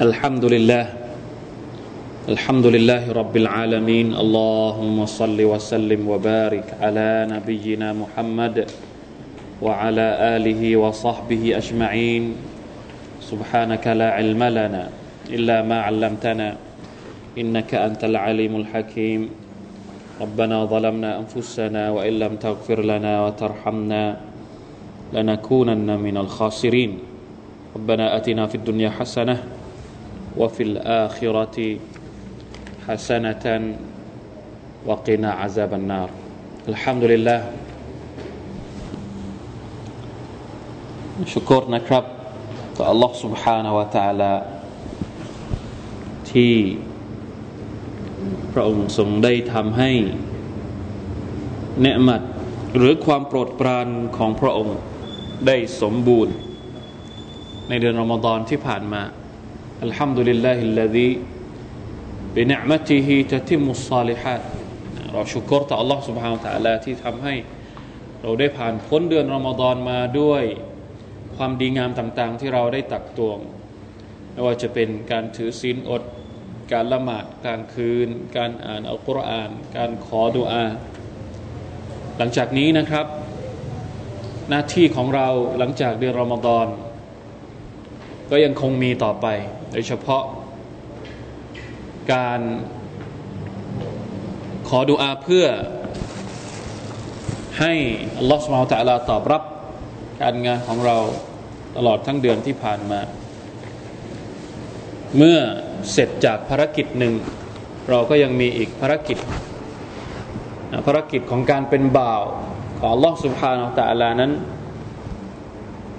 الحمد لله الحمد لله رب العالمين اللهم صل وسلم وبارك على نبينا محمد وعلى آله وصحبه أجمعين. سبحانك لا علم لنا إلا ما علمتنا إنك أنت العليم الحكيم. ربنا ظلمنا أنفسنا وإن لم تغفر لنا وترحمنا لنكونن من الخاسرين. ربنا أتنا في الدنيا حسنة وفي الآخرة حسنة وقنا عذاب النار الحمد لله ชุกรนะครับต่อ Allah سبحانه และ تعالى ที่พระองค์ทรงได้ทำให้เนืมัดหรือความโปรดปรานของพระองค์ได้สมบูรณ์ ในเดือนรอมฎอนที่ผ่านมา อัลฮัมดุลิลลาฮิลลาดี بنعمته تتم الصالحات เราชุกรต่อ Allah سبحانه และ تعالى ที่ทำให้เราได้ผ่านพ้นเดือนรอมฎอนมาด้วยความดีงามต่างๆ ที่เราได้ตักตวงไม่ว่าจะเป็นการถือศีลอด การละหมาดกลางคืน การอ่านอัลกุรอาน การขอดุอา หลังจากนี้นะครับ หน้าที่ของเราหลังจากเดือนรอมฎอน ก็ยังคงมีต่อไป โดยเฉพาะการขอดุอาเพื่อให้อัลลอฮฺสุบฮานตะลาตอบรับการงานของเราตลอดทั้งเดือนที่ผ่านมา เมื่อเสร็จจากภารกิจหนึ่ง เราก็ยังมีอีกภารกิจ ภารกิจของการเป็นบ่าว ของลอสุภาอัลตะลานั้น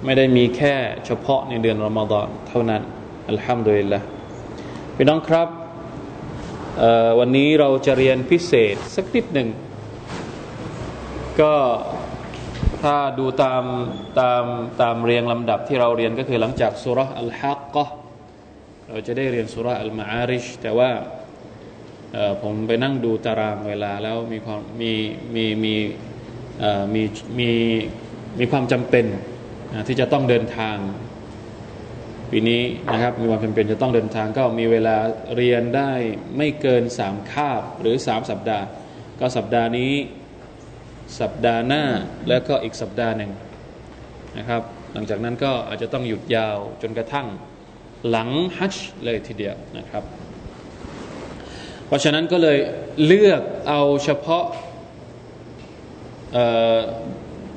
ไม่ได้มีแค่เฉพาะในเดือนรอมฎอนเท่านั้นอัลฮัมดุลิลละพี่น้องครับวันนี้เราจะเรียนพิเศษสักนิดหนึ่ง ก็ถ้าดูตามตามตามเรียงลำดับที่เราเรียนก็คือหลังจากสุรอัลฮักก็เราจะได้เรียนสุรอัลมาอาริชแต่ว่าผมไปนั่งดูตารางเวลาแล้วมีความมีมีมีมีมีมีความจำเป็น ที่จะต้องเดินทางปีนี้นะครับมีความจำเป็นจะต้องเดินทางก็มีเวลาเรียนได้ไม่เกินสามคาบหรือสามสัปดาห์ ก็สัปดาห์นี้สัปดาห์หน้าแล้วก็อีกสัปดาห์หนึ่งนะครับ หลังจากนั้นก็อาจจะต้องหยุดยาวจนกระทั่งหลังฮัจเลยทีเดียวนะครับ เพราะฉะนั้นก็เลยเลือกเอาเฉพาะ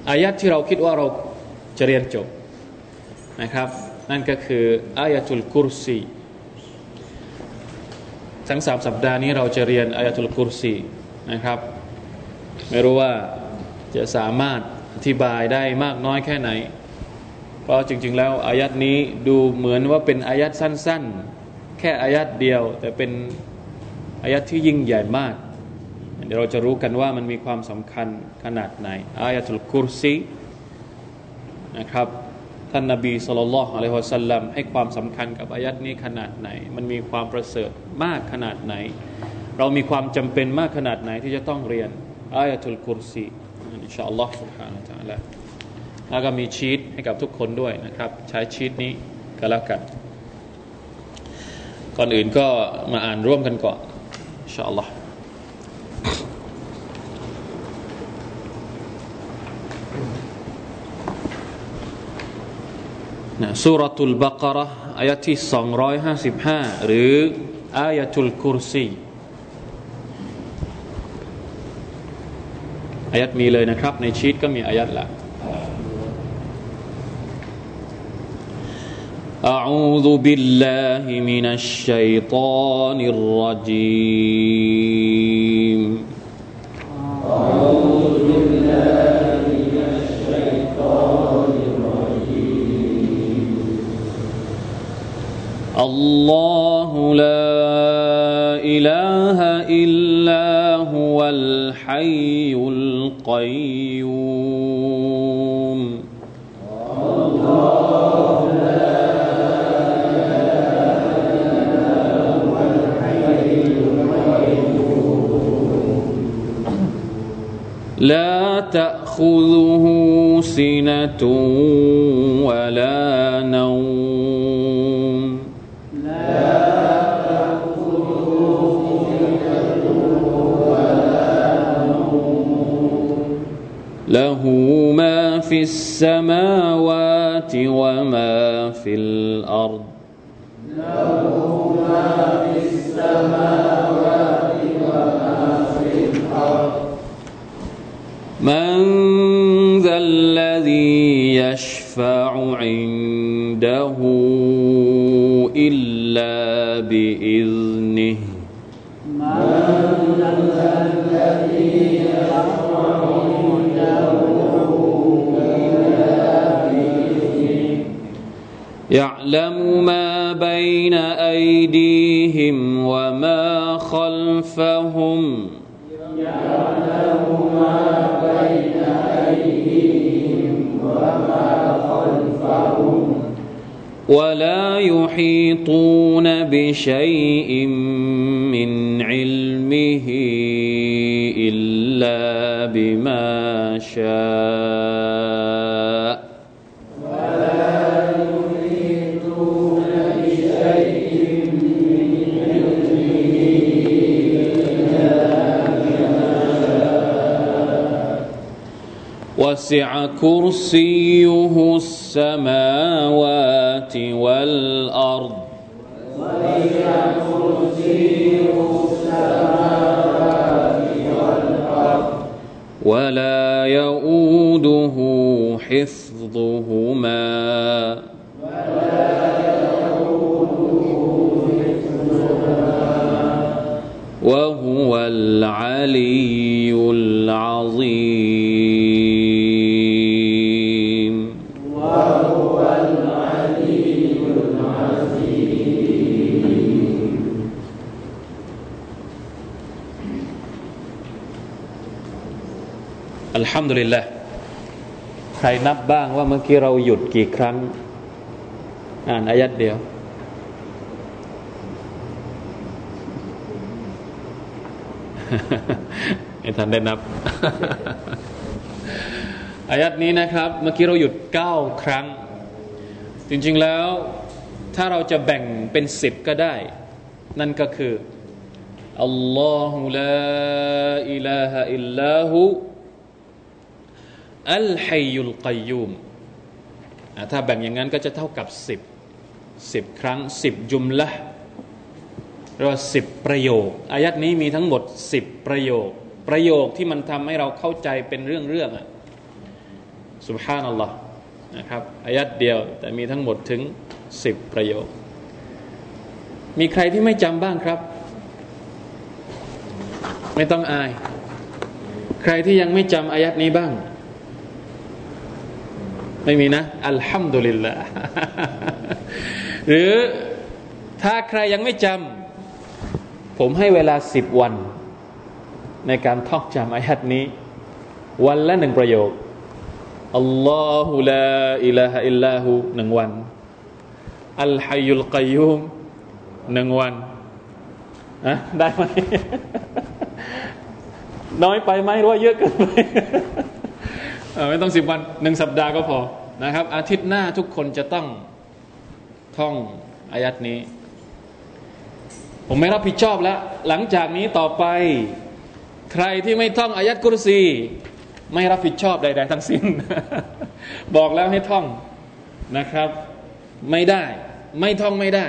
อายัดที่เราคิดว่าเรา จะเรียนจบนะครับ นั่นก็คืออายะตุลกุรซีทั้งสามสัปดาห์นี้เราจะเรียนอายะตุลกุรซีนะครับ ไม่รู้ว่าจะสามารถอธิบายได้มากน้อยแค่ไหน เพราะจริง ๆ แล้วอายัดนี้ดูเหมือนว่าเป็นอายัดสั้น ๆ แค่อายัดเดียว แต่เป็นอายัดที่ยิ่งใหญ่มาก เดี๋ยวเราจะรู้กันว่ามันมีความสำคัญขนาดไหนอายะตุลกุรซี นะครับ ท่านนาบีสุลต่านอะลัยฮิวสัลลัมให้ความสำคัญกับอายัดนี้ขนาดไหน มันมีความประเสริฐมากขนาดไหน เรามีความจำเป็นมากขนาดไหนที่จะต้องเรียนอายะตุลกุรซีอินชาอัลลอฮ์ سبحانه และ تعالى แล้วก็มีชีตให้กับทุกคนด้วยนะครับ ใช้ชีตนี้ก็แล้วกัน ก่อนอื่นก็มาอ่านร่วมกันก่อนอินชาอัลลอฮ์ นะสุรตุลบากระอายะที่255 หรืออายะตุลกุรซีอายัดมีเลยนะครับ ในชีตก็มีอายัดละ أعوذ بالله من الشيطان الرجيم أعوذ بالله الله لا إله إلا هو الحي القيوم. الله لا لا تأخذه سنة في السماوات وما في الأرض له ما في السماوات وما في الأرض. من ذا الذي يشفع عنده إلا بإذنه. من الذي يشفع يعلم ما بين أيديهم وما خلفهم يعلم ما بين أيديهم وما خلفهم ولا يحيطون بشيء بما شاء. ولا بشيء من علمه وسع كرسيه السماوات والأرض. وسع كرسيه السماوات ولا يؤوده حفظهما وهو العلي العظيم وهو ฮัมดุลิลละใครนับบ้างว่าเมื่อกี้เราหยุดกี่ครั้ง อ่านอายัดเดียวไม่ทันได้นับ อายัดนี้นะครับ เมื่อกี้เราหยุดเก้าครั้ง จริงๆแล้วถ้าเราจะแบ่งเป็นสิบก็ได้ นั่นก็คืออัลลอฮุลาอิลาฮะอิลลาหู อัลฮยุลกยูมถ้าแบ่งอย่างนั้นก็จะเท่ากับสิบสิบครั้งสิบจุมละเรียกว่าสิบประโยค อายัดนี้มีทั้งหมดสิบประโยค ประโยคที่มันทำให้เราเข้าใจเป็นเรื่องเรื่องๆอะสุบฮานัลลอฮ์นะครับอายัดเดียวแต่มีทั้งหมดถึงสิบประโยค มีใครที่ไม่จำบ้างครับ ไม่ต้องอาย ใครที่ยังไม่จำอายัดนี้บ้าง ไม่มีนะ อัลฮัมดุลิลละหรือถ้าใครยังไม่จำผมให้เวลาสิบวัน ในการท่องจำอายัดนี้ วันละหนึ่งประโยคอัลลอฮุลาอิลาฮะอิลลาหูหนึ่งวันอัลฮัยุลกัยยูมหนึ่งวันอะได้ไหมน้อยไปไหมหรือว่าเยอะเกินไป ไม่ต้องสิบวันหนึ่งสัปดาห์ก็พอนะครับ อาทิตย์หน้าทุกคนจะต้องท่องอายัดนี้ ผมไม่รับผิดชอบแล้ว หลังจากนี้ต่อไป ใครที่ไม่ท่องอายัดกุรซี ไม่รับผิดชอบใดๆทั้งสิ้น บอกแล้วให้ท่องนะครับ ไม่ได้ ไม่ท่องไม่ได้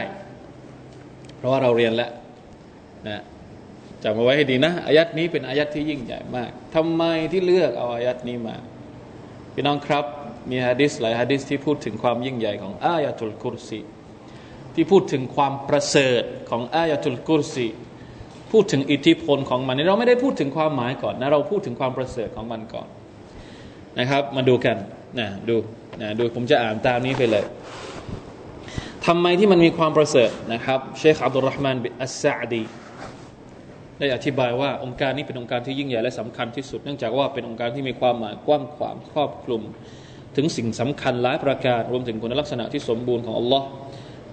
เพราะว่าเราเรียนแล้วนะจำเอาไว้ให้ดีนะอายัดนี้เป็นอายัดที่ยิ่งใหญ่มากทำไมที่เลือกเอาอายัดนี้มา พี่น้องครับ มีฮะดิษหลายฮะดิษที่พูดถึงความยิ่งใหญ่ของอายะตุลกุรซีที่พูดถึงความประเสริฐของอายะตุลกุรซีพูดถึงอิทธิพลของมันเราไม่ได้พูดถึงความหมายก่อนนะเราพูดถึงความประเสริฐของมันก่อนนะครับ มาดูกันนะดูนะดูผมจะอ่านตามนี้ไปเลยทำไมที่มันมีความประเสริฐนะครับเชคอับดุลรห์มานบิอัสซาดี ได้อธิบายว่าองค์การนี้เป็นองค์การที่ยิ่งใหญ่และสำคัญที่สุด เนื่องจากว่าเป็นองค์การที่มีความหมายกว้างขวางครอบคลุม ถึงสิ่งสำคัญหลายประการรวมถึงคุณลักษณะที่สมบูรณ์ของอัลลอฮ์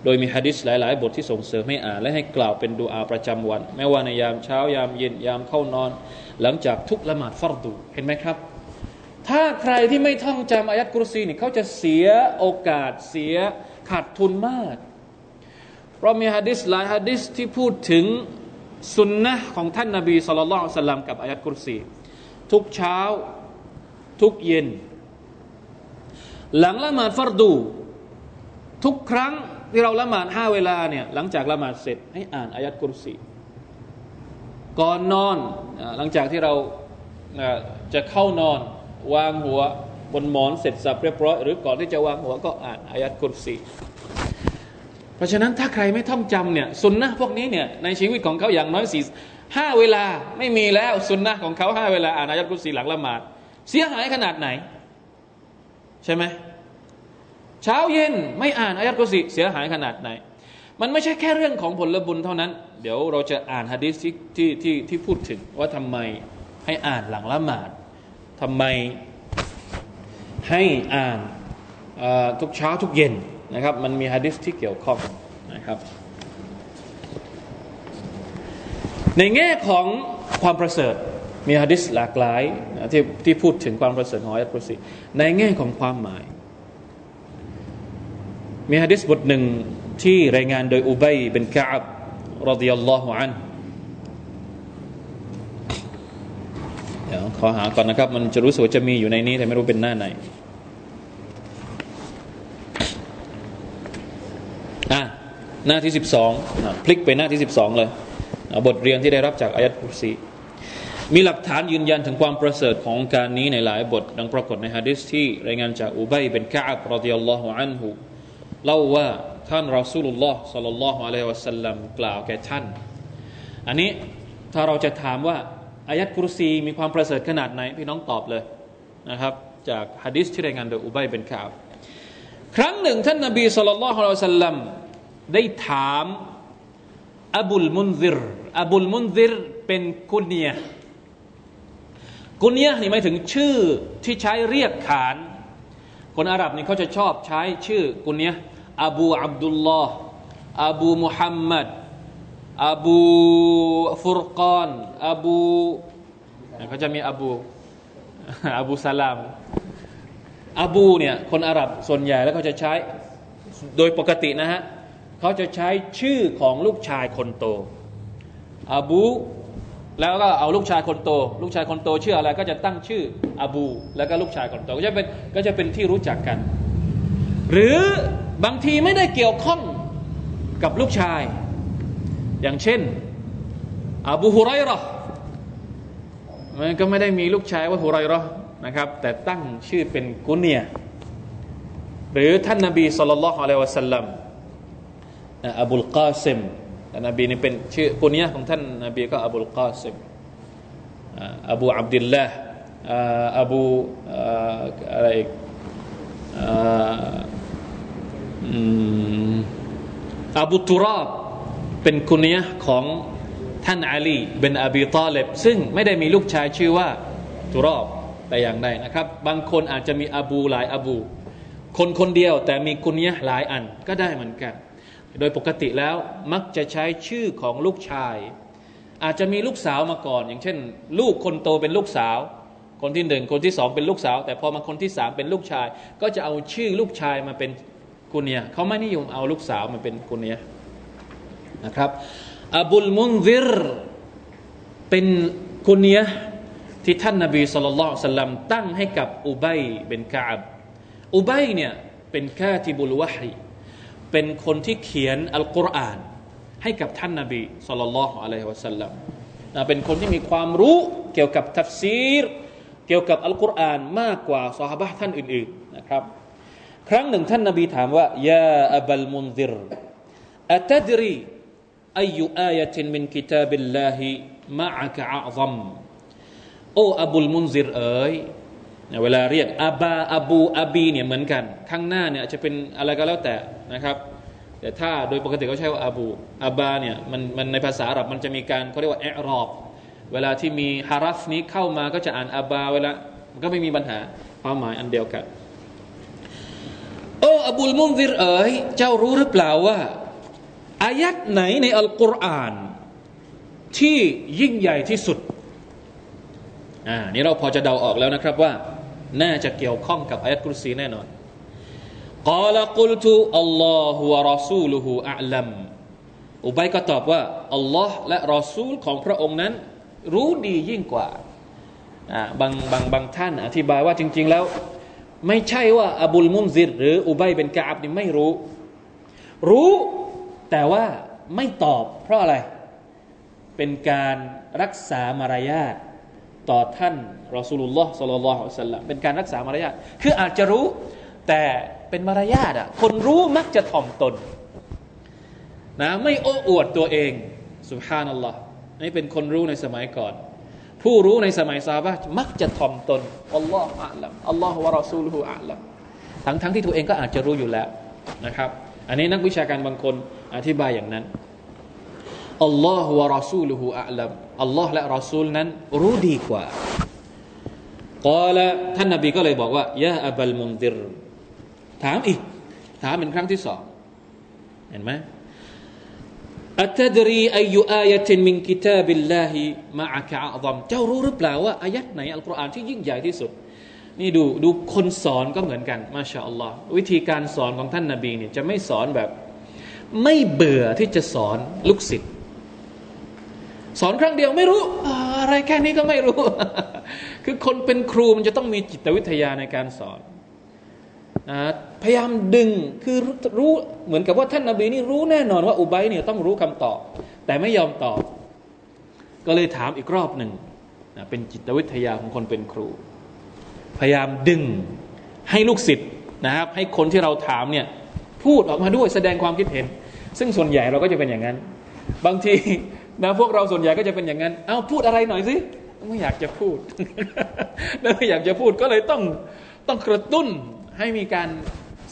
โดยมีฮะดิษหลาย ๆ บทที่ส่งเสริมให้อ่านและให้กล่าวเป็นดูอาประจำวัน ไม่ว่าในยามเช้ายามเย็นยามเข้านอน หลังจากทุกละหมาดฟัรดูเห็นไหมครับ ถ้าใครที่ไม่ท่องจำอายัดกุรซีนี่เขาจะเสียโอกาสเสียขาดทุนมาก เพราะมีฮะดิษหลายฮะดิษที่พูดถึง สุนนะของท่านนาบีสุลต่านสลัมกับอายัดกุรซีทุกเช้าทุกเย็น หลังละหมาดฟัรดู ทุกครั้งที่เราละหมาดห้าเวลาเนี่ยหลังจากละหมาดเสร็จให้อ่านอายัดกุรสีก่อนนอนหลังจากที่เราจะเข้านอนวางหัวบนหมอนเสร็จสับเรียบร้อย หรือก่อนที่จะวางหัวก็อ่านอายัดกุรสี เพราะฉะนั้นถ้าใครไม่ท่องจำเนี่ยสุนนะพวกนี้เนี่ยในชีวิตของเขาอย่างน้อยสี่ห้าเวลาไม่มีแล้วสุนนะของเขาห้าเวลาอ่านอายัดกุรสีหลังละหมาดเสียหายขนาดไหน ใช่ไหมเช้าเย็นไม่อ่านอายัดกุรสีเสียหายขนาดไหน มันไม่ใช่แค่เรื่องของผลบุญเท่านั้น เดี๋ยวเราจะอ่านฮะดิษที่ที่ที่ที่พูดถึงว่าทำไมให้อ่านหลังละหมาดทำไมให้อ่านทุกเช้าทุกเย็น นะครับ มันมีฮะดิษที่เกี่ยวข้องนะครับ ในแง่ของความประเสริฐมีฮะดิษหลากหลายที่ที่พูดถึงความประเสริฐของอายะกุรซีในแง่ของความหมาย มีฮะดิษบทหนึ่งที่รายงานโดยอุบัยเป็นกาบรดิยัลลอฮุอันเดี๋ยวขอหาก่อนนะครับ มันจะรู้สึกว่าจะมีอยู่ในนี้แต่ไม่รู้เป็นหน้าไหนอะ หน้าที่สิบสองพลิกไปหน้าที่สิบสองเลยบทเรียนที่ได้รับจากอายัดกุรซีมีหลักฐานยืนยันถึงความประเสริฐของการนี้ในหลายบท ดังปรากฏในฮะดิษที่รายงานจากอุบัยเป็นกาบรดิยัลลอฮุอันฮุเล่าว่าท่านรอสูลุลลอฮ์สัลลัลลอฮุอะลัยฮิวะสัลลัมกล่าวแก่ท่าน อันนี้ถ้าเราจะถามว่าอายัดกุรซีมีความประเสริฐขนาดไหนพี่น้องตอบเลยนะครับ จากฮะดิษที่รายงานโดยอุบัยเป็นกาบ ครั้งหนึ่งท่านนบีสุลต่านละฮ์อัลสัลลัม ได้ถามอบุลมุนซิรอบุลมุนซิรเป็นกุนียกุนียนี่หมายถึงชื่อที่ใช้เรียกขาน คนอาหรับนี่เขาจะชอบใช้ชื่อกุนียอบูอับดุลลอฮ์อบูมุฮัมมัดอบูฟุรกานอบูเขาจะมีอบูอบูซาลามอบูเนี่ยคนอาหรับส่วนใหญ่แล้วเขาจะใช้โดยปกตินะฮะ เขาจะใช้ชื่อของลูกชายคนโตอบู แล้วก็เอาลูกชายคนโต ลูกชายคนโตชื่ออะไรก็จะตั้งชื่ออบู แล้วก็ลูกชายคนโตก็จะเป็นก็จะเป็นที่รู้จักกัน หรือบางทีไม่ได้เกี่ยวข้องกับลูกชาย อย่างเช่นอบูฮุไรรอมันก็ไม่ได้มีลูกชายว่าฮุไรรอนะครับ แต่ตั้งชื่อเป็นกุเนีย หรือท่านนบีสุลต่านละฮ์อะลัยวะสัลลัม อบุลกาซิมนบีนี่เป็นชื่อกุนียของท่านนบีก็อบุลกาซิมอบูอับดิลละอบูอะไรอีกอบูตุราบเป็นกุนียของท่านอาลีเป็นอบีตาเลบซึ่งไม่ได้มีลูกชายชื่อว่าตุรอบแต่อย่างใดนะครับ บางคนอาจจะมีอบูหลายอบู คนคนเดียวแต่มีกุนียหลายอันก็ได้เหมือนกัน โดยปกติแล้วมักจะใช้ชื่อของลูกชาย อาจจะมีลูกสาวมาก่อน อย่างเช่น ลูกคนโตเป็นลูกสาว คนที่หนึ่งคนที่สองเป็นลูกสาว แต่พอมาคนที่สามเป็นลูกชาย ก็จะเอาชื่อลูกชายมาเป็นกุเนียเขาไม่นิยมเอาลูกสาวมาเป็นกุเนียนะครับอบุลมุนซิรเป็นกุเนียที่ท่านนาบีสุลต่านสัลลัมตั้งให้กับอุบัยเป็นกาบอุบัยเนี่ยเป็นแค่ทิบุลวะฮี เป็นคนที่เขียนอัลกุรอาน ให้กับท่านนาบีสุลต่านละฮ์อะลัยฮิวะสัลลัมเป็นคนที่มีความรู้เกี่ยวกับทัฟซีร เกี่ยวกับอัลกุรอานมากกว่าสหบะท่านอื่นๆนะครับ ครั้งหนึ่งท่านนาบีถามว่ายาอับลมุนซิรอัตดรีอายุอายะตินมินกิตาบิลลาฮิมะอะกะอัซัมโอ้อับุลมุนซิรเอ๋ย เวลาเรียกอาบาอาบูอาบีเนี่ยเหมือนกัน ข้างหน้าเนี่ยจะเป็นอะไรก็แล้วแต่นะครับ แต่ถ้าโดยปกติเขาใช้ว่าอาบูอาบาเนี่ยมันมันในภาษาอาหรับมันจะมีการเขาเรียกว่าเอรอบเวลาที่มีฮารัฟนี้เข้ามาก็จะอ่านอาบาเวลามันก็ไม่มีปัญหาความหมายอันเดียวกันโอ้อบูลมุนซิรเอ๋ยเจ้ารู้หรือเปล่าว่าอายัดไหนในอัลกุรอาน ที่ยิ่งใหญ่ที่สุดอ่านี่เราพอจะเดาออกแล้วนะครับว่า น่าจะเกี่ยวข้องกับอายัดกุรซีแน่นอนกาลกุลตุอัลลอฮฺวะรอซูลุฮูอัลลัมอุบัยก็ตอบว่าอัลลอฮ์และรอซูลของพระองค์นั้น รู้ดียิ่งกว่าบางบางบางท่านอธิบายว่าจริง ๆแล้ว ไม่ใช่ว่าอบุลมุนซิรหรืออุบัยเป็นกาบนี่ไม่รู้ รู้แต่ว่าไม่ตอบเพราะอะไร เป็นการรักษามารยาท ต่อท่านรอสูลุลลอฮ์สัลลัลลอฮุอะสัลลัมเป็นการรักษามารยาทคืออาจจะรู้แต่เป็นมารยาทอะคนรู้มักจะถ่อมตนนะไม่โอ้อวดตัวเองสุบฮานัลลอฮ์นี่เป็นคนรู้ในสมัยก่อน ผู้รู้ในสมัยซาบะมักจะถ่อมตนอัลลอฮฺอัลลัมอัลลอฮฺวะรอซูลุฮุอัลลัมทั้งทั้งที่ตัวเองก็อาจจะรู้อยู่แล้วนะครับ อันนี้นักวิชาการบางคนอธิบายอย่างนั้น อัลลอฮฺวะรอซูลุฮุอัลลัมอัลลอฮ์และรอซูลนั้นรู้ดีกว่ากอละท่านนบีก็เลยบอกว่ายาอับลมุนดิรถามอีก ถามเป็นครั้งที่สองเห็นไหมอัตดรีอายุอายะตินมินกิตาบิลลาฮิมะอะกะอัลอมเจ้ารู้หรือเปล่าว่าอายัดไหนอัลกุรอานที่ยิ่งใหญ่ที่สุด นี่ดูดูคนสอนก็เหมือนกัน มาชาอัลลอฮ์วิธีการสอนของท่านนาบีเนี่ยจะไม่สอนแบบ ไม่เบื่อที่จะสอนลูกศิษย์ สอนครั้งเดียวไม่รู้ อะไรแค่นี้ก็ไม่รู้ คือคนเป็นครูมันจะต้องมีจิตวิทยาในการสอนนะพยายามดึงคือรู้เหมือนกับว่าท่านนาบีนี่รู้แน่นอนว่าอุบัยเนี่ยต้องรู้คำตอบ แต่ไม่ยอมตอบ ก็เลยถามอีกรอบหนึ่งนะเป็นจิตวิทยาของคนเป็นครู พยายามดึงให้ลูกศิษย์นะครับ ให้คนที่เราถามเนี่ยพูดออกมาด้วยแสดงความคิดเห็น ซึ่งส่วนใหญ่เราก็จะเป็นอย่างนั้น บางที นะพวกเราส่วนใหญ่ก็จะเป็นอย่างนั้น เอาพูดอะไรหน่อยสิไม่อยากจะพูดไม่อยากจะพูดก็เลยต้องต้องกระตุ้นให้มีการ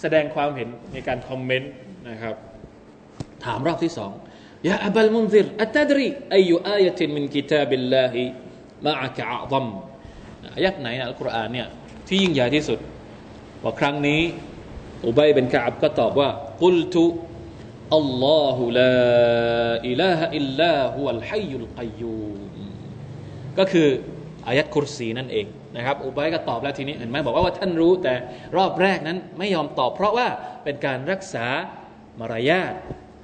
แสดงความเห็นในการคอมเมนต์นะครับ ถามรอบที่สองยาอับลมุนซิรอัตดรีอายุอายะตินมินกิตาบิลลาฮิมาอักะอัลมอายัดไหนในอัลกุรอานเนี่ยที่ยิ่งใหญ่ที่สุด ว่าครั้งนี้อุบัยเป็นกาบก็ตอบว่ากุลตุ อัลลอฮุลาอิลาฮะอิลลาฮุอัลฮัยยุลกัยยูมก็คืออายัดคุรสีนั่นเองนะครับอุบัยก็ตอบแล้วทีนี้เห็นไหมบอกว่าว่าท่านรู้แต่รอบแรกนั้นไม่ยอมตอบ เพราะว่าเป็นการรักษามารยาท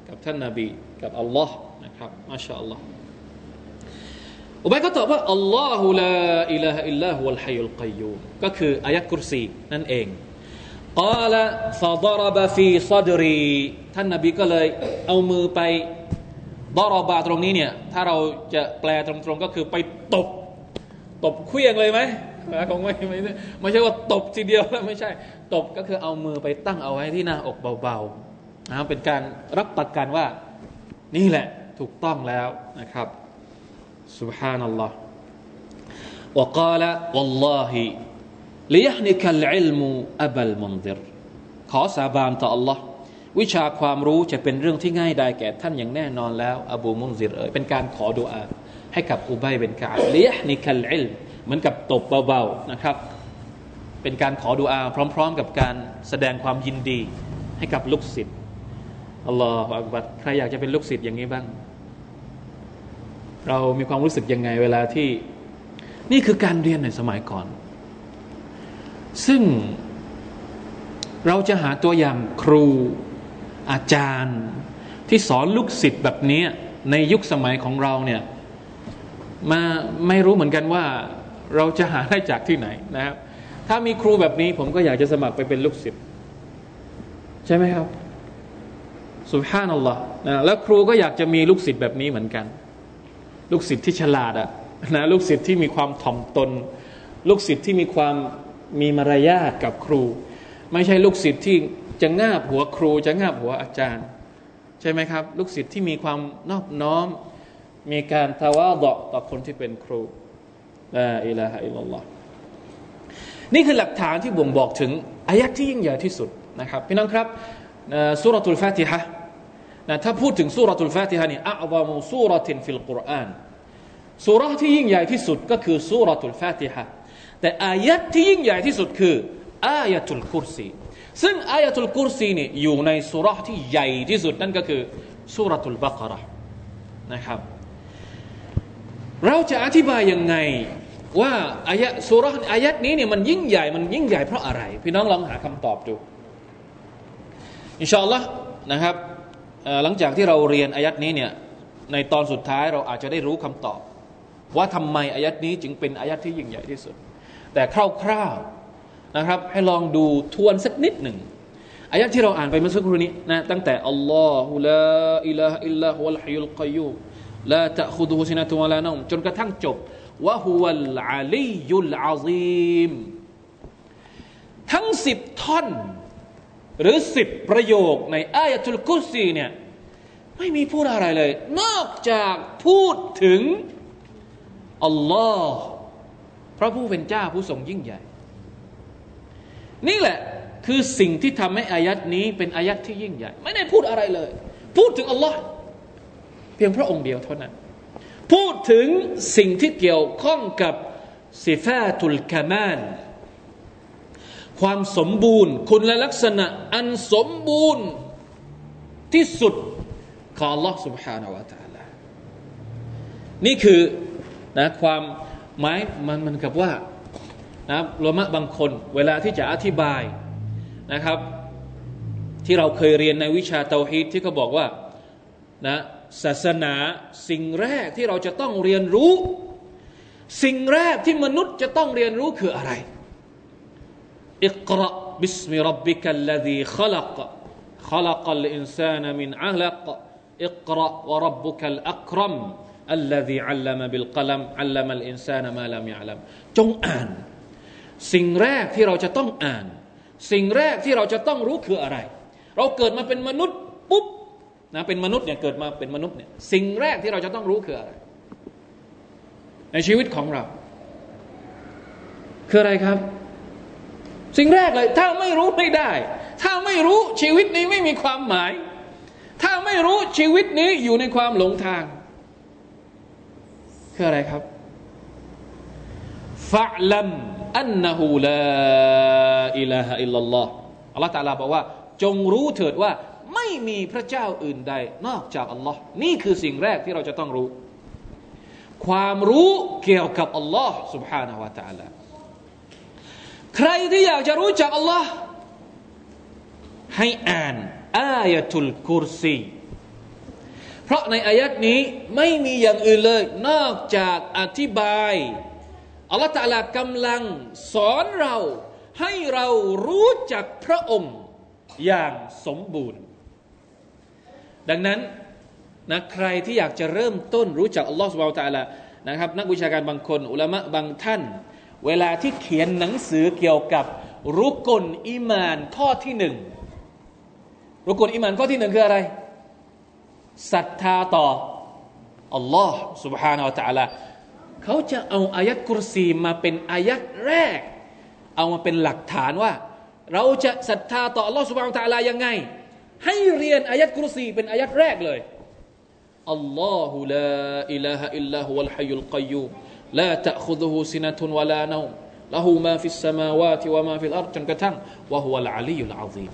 กับท่านนาบีกับอัลลอฮ์นะครับมาชาอัลลอฮ์อุบัยก็ตอบว่าอัลลอฮุลาอิลาฮะอิลลาฮุวลฮัยุลกัยยูมก็คืออายัดคุรสีนั่นเองกาละ ฟาดรบฟีซดรีท่านนาบีก็เลยเอามือไปดรบาตรงนี้เนี่ยถ้าเราจะแปลตรงๆก็คือไปตบตบเคลี้ยงเลยไหมคงไม่ไม่ไม่ใช่ว่าตบทีเดียวแล้วไม่ใช่ ตบก็คือเอามือไปตั้งเอาไว้ที่หน้าอกเบาๆนะเป็นการรับประกันว่า นี่แหละถูกต้องแล้วนะครับ سبحان الله وقال والله ليحنك العلم أبا المنذر ขอสาบานต่อ Allah วิชาความรู้จะเป็นเรื่องที่ง่ายได้แก่ท่านอย่างแน่นอนแล้ว อบูมุนซิรเอ๋ยเป็นการขอดุอา ให้กับอุบัยเป็นกาเลียนิคัลอิลเหมือนกับตบเบาๆนะครับ เป็นการขอดุอา พร้อม ๆ กับการแสดงความยินดีให้กับลูกศิษย์อัลลอฮฺอักบัดใครอยากจะเป็นลูกศิษย์อย่างนี้บ้าง เรามีความรู้สึกยังไงเวลาที่นี่คือการเรียนในสมัยก่อน ซึ่งเราจะหาตัวอย่างครู อาจารย์ ที่สอนลูกศิษย์แบบนี้ในยุคสมัยของเราเนี่ยมาไม่รู้เหมือนกันว่าเราจะหาได้จากที่ไหนนะครับ ถ้ามีครูแบบนี้ผมก็อยากจะสมัครไปเป็นลูกศิษย์ใช่ไหมครับสุภานัลลอฮ์นะแล้วครูก็อยากจะมีลูกศิษย์แบบนี้เหมือนกัน ลูกศิษย์ที่ฉลาดอะนะลูกศิษย์ที่มีความถ่อมตน ลูกศิษย์ที่มีความมีมารยาทกับครู ไม่ใช่ลูกศิษย์ที่ จะงาบหัวครูจะงาบหัวอาจารย์ ใช่ไหมครับ ลูกศิษย์ที่มีความนอบน้อม มีการتواضعต่อคนที่เป็นครูلا إله إلا اللهนี่คือหลักฐานที่บ่งบอกถึงอายัดที่ยิ่งใหญ่ที่สุดนะครับพี่น้องครับสุรทูลฟาติฮะนะถ้าพูดถึงสุรทูลฟาติฮะนี่أعظم سورة في القرآنสุรที่ยิ่งใหญ่ที่สุดก็คือสุรทูลฟาติฮะแต่อายัดที่ยิ่งใหญ่ที่สุดคืออายะตุลกุรซี ซึ่งอายะตุลกุรซีนี่อยู่ในสุรที่ใหญ่ที่สุดนั่นก็คือสุรทูลบักระนะครับ เราจะอธิบายยังไงว่าอายะสุรอายัดนี้เนี่ยมันยิ่งใหญ่มันยิ่งใหญ่เพราะอะไร พี่น้องลองหาคำตอบดู อินชาอัลลอฮ์นะครับหลังจากที่เราเรียนอายัดนี้เนี่ยในตอนสุดท้ายเราอาจจะได้รู้คำตอบ ว่าทำไมอายัดนี้จึงเป็นอายัดที่ยิ่งใหญ่ที่สุด แต่คร่าวๆ นะครับ ให้ลองดูทวนสักนิดหนึ่งอายะที่เราอ่านไปเมื่อสักครู่นี้นะตั้งแต่อัลลอฮุลาอิลาฮอิลลาฮุวะลฮัยุลกัยยูลาตะคุดุฮุซินะตุวะลานอมจนกระทั่งจบวะฮุวัลอาลียุลอาซีมทั้งสิบท่อน หรือสิบประโยคในอายะทุลกุซีเนี่ยไม่มีพูดอะไรเลย นอกจากพูดถึงอัลลอฮ์พระผู้เป็นเจ้าผู้ทรงยิ่งใหญ่ นี่แหละคือสิ่งที่ทำให้อายัดนี้เป็นอายัดที่ยิ่งใหญ่ ไม่ได้พูดอะไรเลย พูดถึงอัลลอฮ์เพียงพระองค์เดียวเท่านั้น พูดถึงสิ่งที่เกี่ยวข้องกับสิฟาตุลกามานความสมบูรณ์ คุณลักษณะอันสมบูรณ์ที่สุดของ Allah سبحانه และ تعالى นี่คือนะความหมายมันมันกับว่า นะรวมะบางคน เวลาที่จะอธิบายนะครับ ที่เราเคยเรียนในวิชาเตาฮีดที่เขาบอกว่านะศาสนาสิ่งแรกที่เราจะต้องเรียนรู้ สิ่งแรกที่มนุษย์จะต้องเรียนรู้คืออะไรอิกราบิสมิรับบิกัลลดีขลัก خلق الإنسان من علق اقرأ وربك الأكرم الذي علم بالقلم علم الإنسان ما لم يعلم จงอ่าน สิ่งแรกที่เราจะต้องอ่าน สิ่งแรกที่เราจะต้องรู้คืออะไร เราเกิดมาเป็นมนุษย์ปุ๊บนะเป็นมนุษย์เนี่ยเกิดมาเป็นมนุษย์เนี่ยสิ่งแรกที่เราจะต้องรู้คืออะไร ในชีวิตของเรา คืออะไรครับ สิ่งแรกเลย ถ้าไม่รู้ไม่ได้ ถ้าไม่รู้ชีวิตนี้ไม่มีความหมาย ถ้าไม่รู้ชีวิตนี้อยู่ในความหลงทาง คืออะไรครับฟะลัม อันนะฮูลาอิลาฮะอิลลัลลอฮ์อัลลอฮฺตาลาบอกว่า จงรู้เถิดว่า ไม่มีพระเจ้าอื่นใด นอกจากอัลลอฮ์นี่คือสิ่งแรกที่เราจะต้องรู้ ความรู้เกี่ยวกับอัลลอฮ์ سبحانه และ تعالى ใครที่อยากจะรู้จักอัลลอฮ์ให้อ่านอายะตุลกุรซีเพราะในอายัดนี้ไม่มีอย่างอื่นเลย นอกจากอธิบาย อัลลอฮฺตะลากำลังสอนเราให้เรารู้จักพระองค์อย่างสมบูรณ์ ดังนั้นนะใครที่อยากจะเริ่มต้นรู้จักอัลลอฮฺสุบไบร์ตะลานะครับ นักวิชาการบางคน อุลามะบางท่าน เวลาที่เขียนหนังสือเกี่ยวกับรุกลอิมานข้อที่หนึ่งรุกลอิมานข้อที่หนึ่งคืออะไรศรัทธาต่ออัลลอฮ์ سبحانه และ تعالى เขาจะเอาอายัดกุรซีมาเป็นอายัดแรก เอามาเป็นหลักฐานว่า เราจะศรัทธาต่ออัลลอฮ์ سبحانه وتعالىยังไง ให้เรียนอายัดกุรซีเป็นอายัดแรกเลยالله لا إله إلا هو الحي القيوم لا تأخذه سنة ولا نوم له ما في السماوات وما في الأرض จนกระทั่ง وهو العلي العظيم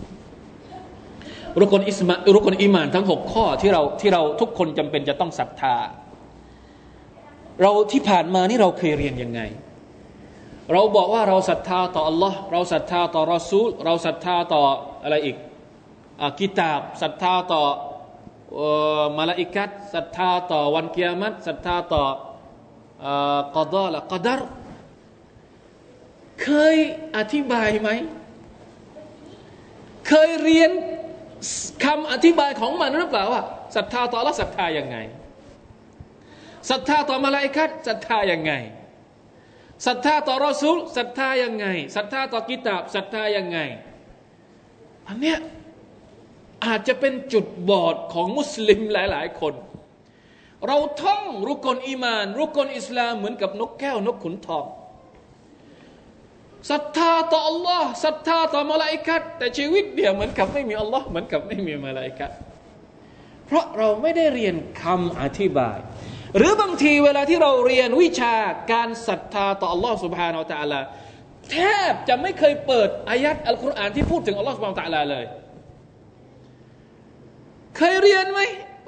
ركن อิสมา ركن الإيمانทั้งหกข้อที่เราที่เราทุกคนจำเป็นจะต้องศรัทธา เราที่ผ่านมานี่เราเคยเรียนยังไง เราบอกว่าเราศรัทธาต่อ Allah เราศรัทธาต่อรอซูล เราศรัทธาต่ออะไรอีกอกิตาบศรัทธาต่อมาลาอิกัตศรัทธาต่อวันกิยามัตศรัทธาต่อกอดอละกอดารเคยอธิบายไหม เคยเรียนคำอธิบายของมันหรือเปล่าว่าศรัทธาต่อละศรัทธายังไง ศรัทธาต่อมาลาอิกัตศรัทธายังไงศรัทธาต่อรอซูลศรัทธายังไงศรัทธาต่อกิตาบศรัทธายังไงอันเนี้ยอาจจะเป็นจุดบอดของมุสลิมหลาย ๆ คน เราท่องรุกลอีมาน รุกลอิสลามเหมือนกับนกแก้วนกขุนทองศรัทธาต่อ Allah ศรัทธาต่อมาลาอิกัดแต่ชีวิตเดียวเหมือนกับไม่มี Allah เหมือนกับไม่มีมาลาอิกัดเพราะเราไม่ได้เรียนคำอธิบาย หรือบางทีเวลาที่เราเรียนวิชาการศรัทธาต่ออัลลอฮ์ سبحانه وتعالى แทบจะไม่เคยเปิดอายัดอัลกุรอานที่พูดถึงอัลลอฮ์ سبحانه وتعالى เลย เคยเรียนไหม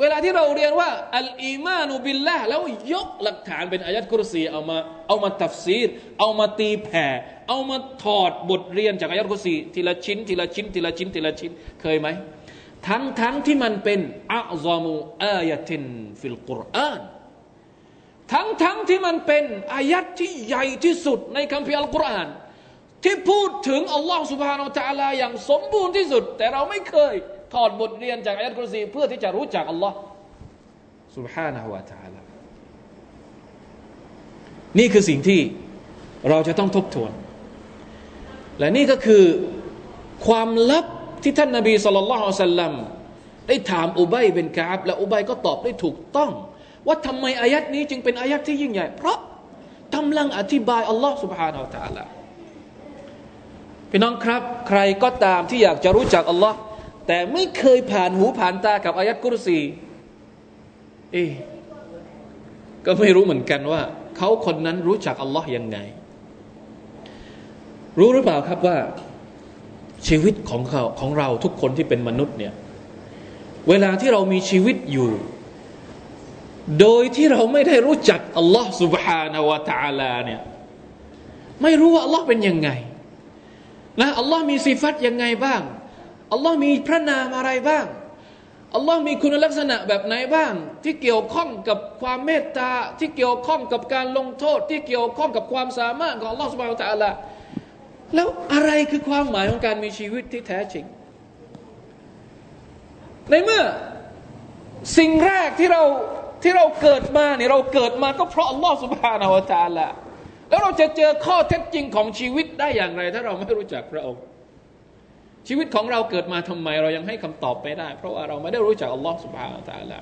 เวลาที่เราเรียนว่าالإيمان باللهแล้วยกหลักฐานเป็นอายัดกุรซีเอามาเอามาتفسيرเอามาตีแผ่ เอามาถอดบทเรียนจากอายัดกุรซีทีละชิ้นทีละชิ้นทีละชิ้นทีละชิ้นเคยไหมทั้งทั้งที่มันเป็นอัลซามูอายะตินฟิลกุรอาน ทั้งทั้งที่มันเป็นอายัดที่ใหญ่ที่สุดในคัมภีร์อัลกุรอานที่พูดถึงอัลลอฮ์สุบฮานาอัลลอฮ์อย่างสมบูรณ์ที่สุด แต่เราไม่เคยถอดบทเรียนจากอายะกุรซีเพื่อที่จะรู้จักอัลลอฮ์สุบฮานาอัลลอฮ์นี่คือสิ่งที่เราจะต้องทบทวน และนี่ก็คือความลับที่ท่านนาบีสุลต่านละสัลลัมได้ถามอุบัยเป็นกาบและอุบัยก็ตอบได้ถูกต้อง ว่าทำไมอายัดนี้จึงเป็นอายัดที่ยิ่งใหญ่ เพราะกำลังอธิบายอัลลอฮ์ سبحانه และ تعالى พี่น้องครับ ใครก็ตามที่อยากจะรู้จักอัลลอฮ์แต่ไม่เคยผ่านหูผ่านตากับอายัดกุรซีเอ๊ก็ไม่รู้เหมือนกันว่าเขาคนนั้นรู้จักอัลลอฮ์ยังไง รู้หรือเปล่าครับว่าชีวิตของเขาของเราทุกคนที่เป็นมนุษย์เนี่ย เวลาที่เรามีชีวิตอยู่ โดยที่เราไม่ได้รู้จักอัลลอฮ์ سبحانه และ تعالى เนี่ยไม่รู้ว่าอัลลอฮ์เป็นยังไงนะอัลลอฮ์มีสิฟัตยังไงบ้างอัลลอฮ์มีพระนามอะไรบ้างอัลลอฮ์มีคุณลักษณะแบบไหนบ้าง ที่เกี่ยวข้องกับความเมตตาที่เกี่ยวข้องกับการลงโทษ ที่เกี่ยวข้องกับความสามารถของอัลลอฮ์สุบฮานตะอัลลแล้วอะไรคือความหมายของการมีชีวิตที่แท้จริง ในเมื่อสิ่งแรกที่เรา ที่เราเกิดมาเนี่ยเราเกิดมาก็เพราะอัลลอฮ์สุบฮานาวะตาละแล้วเราจะเจอข้อเท็จจริงของชีวิตได้อย่างไร ถ้าเราไม่รู้จักพระองค์ ชีวิตของเราเกิดมาทำไมเรายังให้คำตอบไม่ได้ เพราะว่าเราไม่ได้รู้จักอัลลอฮ์สุบฮานาวะตาละ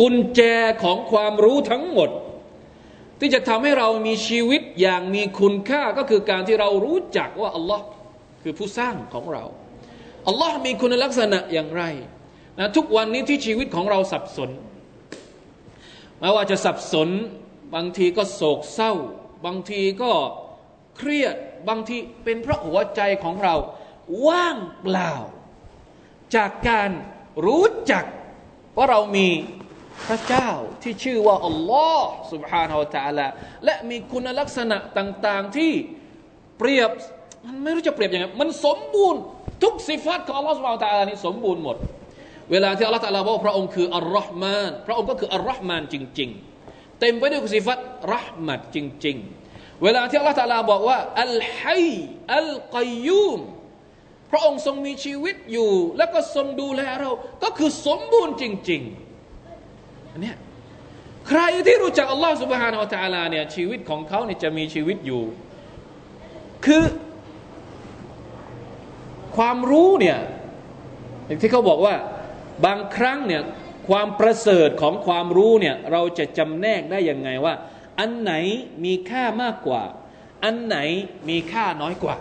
กุญแจของความรู้ทั้งหมด ที่จะทำให้เรามีชีวิตอย่างมีคุณค่าก็คือการที่เรารู้จักว่าอัลลอฮ์คือผู้สร้างของเราอัลลอฮ์มีคุณลักษณะอย่างไรนะทุกวันนี้ที่ชีวิตของเราสับสน ไม่ว่าจะสับสนบางทีก็โศกเศร้า บางทีก็เครียดบางทีเป็นเพราะหัวใจของเราว่างเปล่า จากการรู้จักว่าเรามีพระเจ้าที่ชื่อว่าอัลลอฮ์ سبحانه และ تعالى และมีคุณลักษณะต่าง ๆที่เปรียบมันไม่รู้จะเปรียบยังไงมันสมบูรณ์ทุกสิฟัตของอัลลอฮ์ سبحانه และ تعالى นี่สมบูรณ์หมด เวลาที่อัลลอฮฺตะลาบอกพระองค์คืออัลลอฮ์มาน พระองค์ก็คืออัลลอฮ์มานจริง ๆ เต็มไปด้วยคุณสิฟัตรหมัดจริง ๆ เวลาที่อัลลอฮฺตะลาบอกว่าอัลฮัยอัลกัยยูมพระองค์ทรงมีชีวิตอยู่ แล้วก็ทรงดูแลเรา ก็คือสมบูรณ์จริงๆอันนี้ใครที่รู้จักอัลลอฮฺสุบฮานาอัลตะลาเนี่ยชีวิตของเขาเนี่ยจะมีชีวิตอยู่ คือความรู้เนี่ยที่เขาบอกว่า บางครั้งเนี่ยความประเสริฐของความรู้เนี่ยเราจะจำแนกได้ยังไงว่า อันไหนมีค่ามากกว่า อันไหนมีค่าน้อยกว่า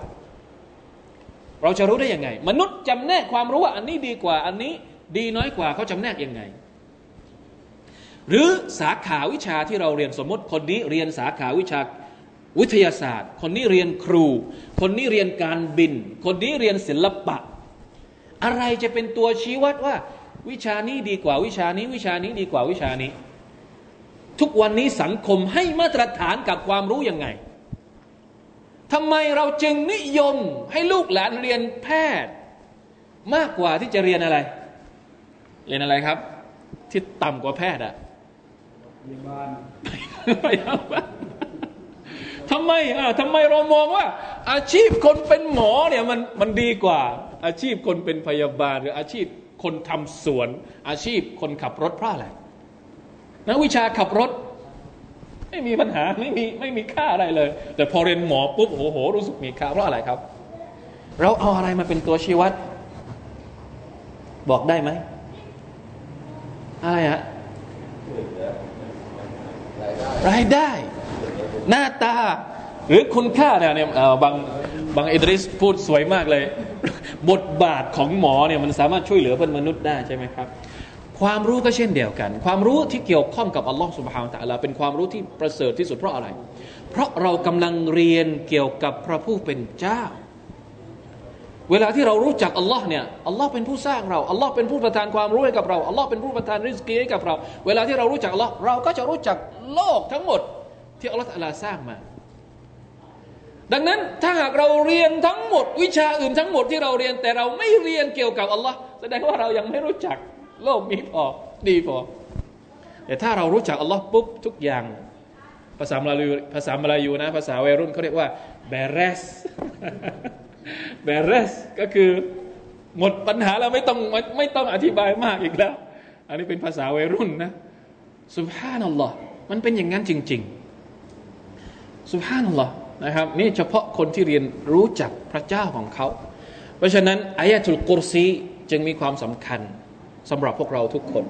เราจะรู้ได้ยังไง มนุษย์จำแนกความรู้ว่า อันนี้ดีกว่า อันนี้ดีน้อยกว่าเขาจำแนกยังไง หรือสาขาวิชาที่เราเรียนสมมติคนนี้เรียนสาขาวิชาวิทยาศาสตร์ คนนี้เรียนครู คนนี้เรียนการบิน คนนี้เรียนศิลปะ อะไรจะเป็นตัวชี้วัดว่า วิชานี้ดีกว่าวิชานี้วิชานี้ดีกว่าวิชานี้ ทุกวันนี้สังคมให้มาตรฐานกับความรู้ยังไงทำไมเราจึงนิยมให้ลูกหลานเรียนแพทย์ มากกว่าที่จะเรียนอะไร เรียนอะไรครับ ที่ต่ำกว่าแพทย์อะพยาบาลพยาบาลทำไมอะทำไมเรามองว่า อาชีพคนเป็นหมอเนี่ยมันมันดีกว่า อาชีพคนเป็นพยาบาลหรืออาชีพ คนทำสวนอาชีพคนขับรถเพราะอะไรนักวิชาขับรถ ไม่มีปัญหาไม่มีไม่มีค่าอะไรเลย แต่พอเรียนหมอปุ๊บโอ้โห รู้สึกมีค่าเพราะอะไรครับ เราเอาอะไรมาเป็นตัวชี้วัด บอกได้ไหมอะไรฮะรายได้ หน้าตา หรือคุณค่าเนี่ยบางบางอิดริสพูดสวยมากเลย บทบาทของหมอเนี่ยมันสามารถช่วยเหลือเพื่อนมนุษย์ได้ใช่ไหมครับ ความรู้ก็เช่นเดียวกัน ความรู้ที่เกี่ยวข้องกับอัลลอฮ์สุบฮานตะลาเป็นความรู้ที่ประเสริฐที่สุดเพราะอะไร เพราะเรากำลังเรียนเกี่ยวกับพระผู้เป็นเจ้า เวลาที่เรารู้จักอัลลอฮ์เนี่ยอัลลอฮ์เป็นผู้สร้างเราอัลลอฮ์เป็นผู้ประทานความรู้ให้กับเราอัลลอฮ์เป็นผู้ประทานริสกีให้กับเรา เวลาที่เรารู้จักอัลลอฮ์เราก็จะรู้จักโลกทั้งหมดที่อัลลอฮ์ตะลาสร้างมา ดังนั้นถ้าหากเราเรียนทั้งหมด วิชาอื่นทั้งหมดที่เราเรียน แต่เราไม่เรียนเกี่ยวกับอัลลอฮ์แสดงว่าเรายังไม่รู้จักโลกนี้พอดีพอ แต่ถ้าเรารู้จักอัลลอฮ์ปุ๊บทุกอย่าง ภาษามลายูภาษามลายูนะภาษาวัยรุ่นเขาเรียกว่าเบรสเบรสก็คือหมดปัญหาแล้วไม่ต้องไม่ต้องอธิบายมากอีกแล้ว อันนี้เป็นภาษาวัยรุ่นนะสุภาพนัลลอฮ์มันเป็นอย่างนั้นจริง ๆสุภาพนัลลอฮ์ นะครับนี่เฉพาะคนที่เรียนรู้จักพระเจ้าของเขา เพราะฉะนั้นอายะทุลกุรซีจึงมีความสำคัญสำหรับพวกเราทุกคน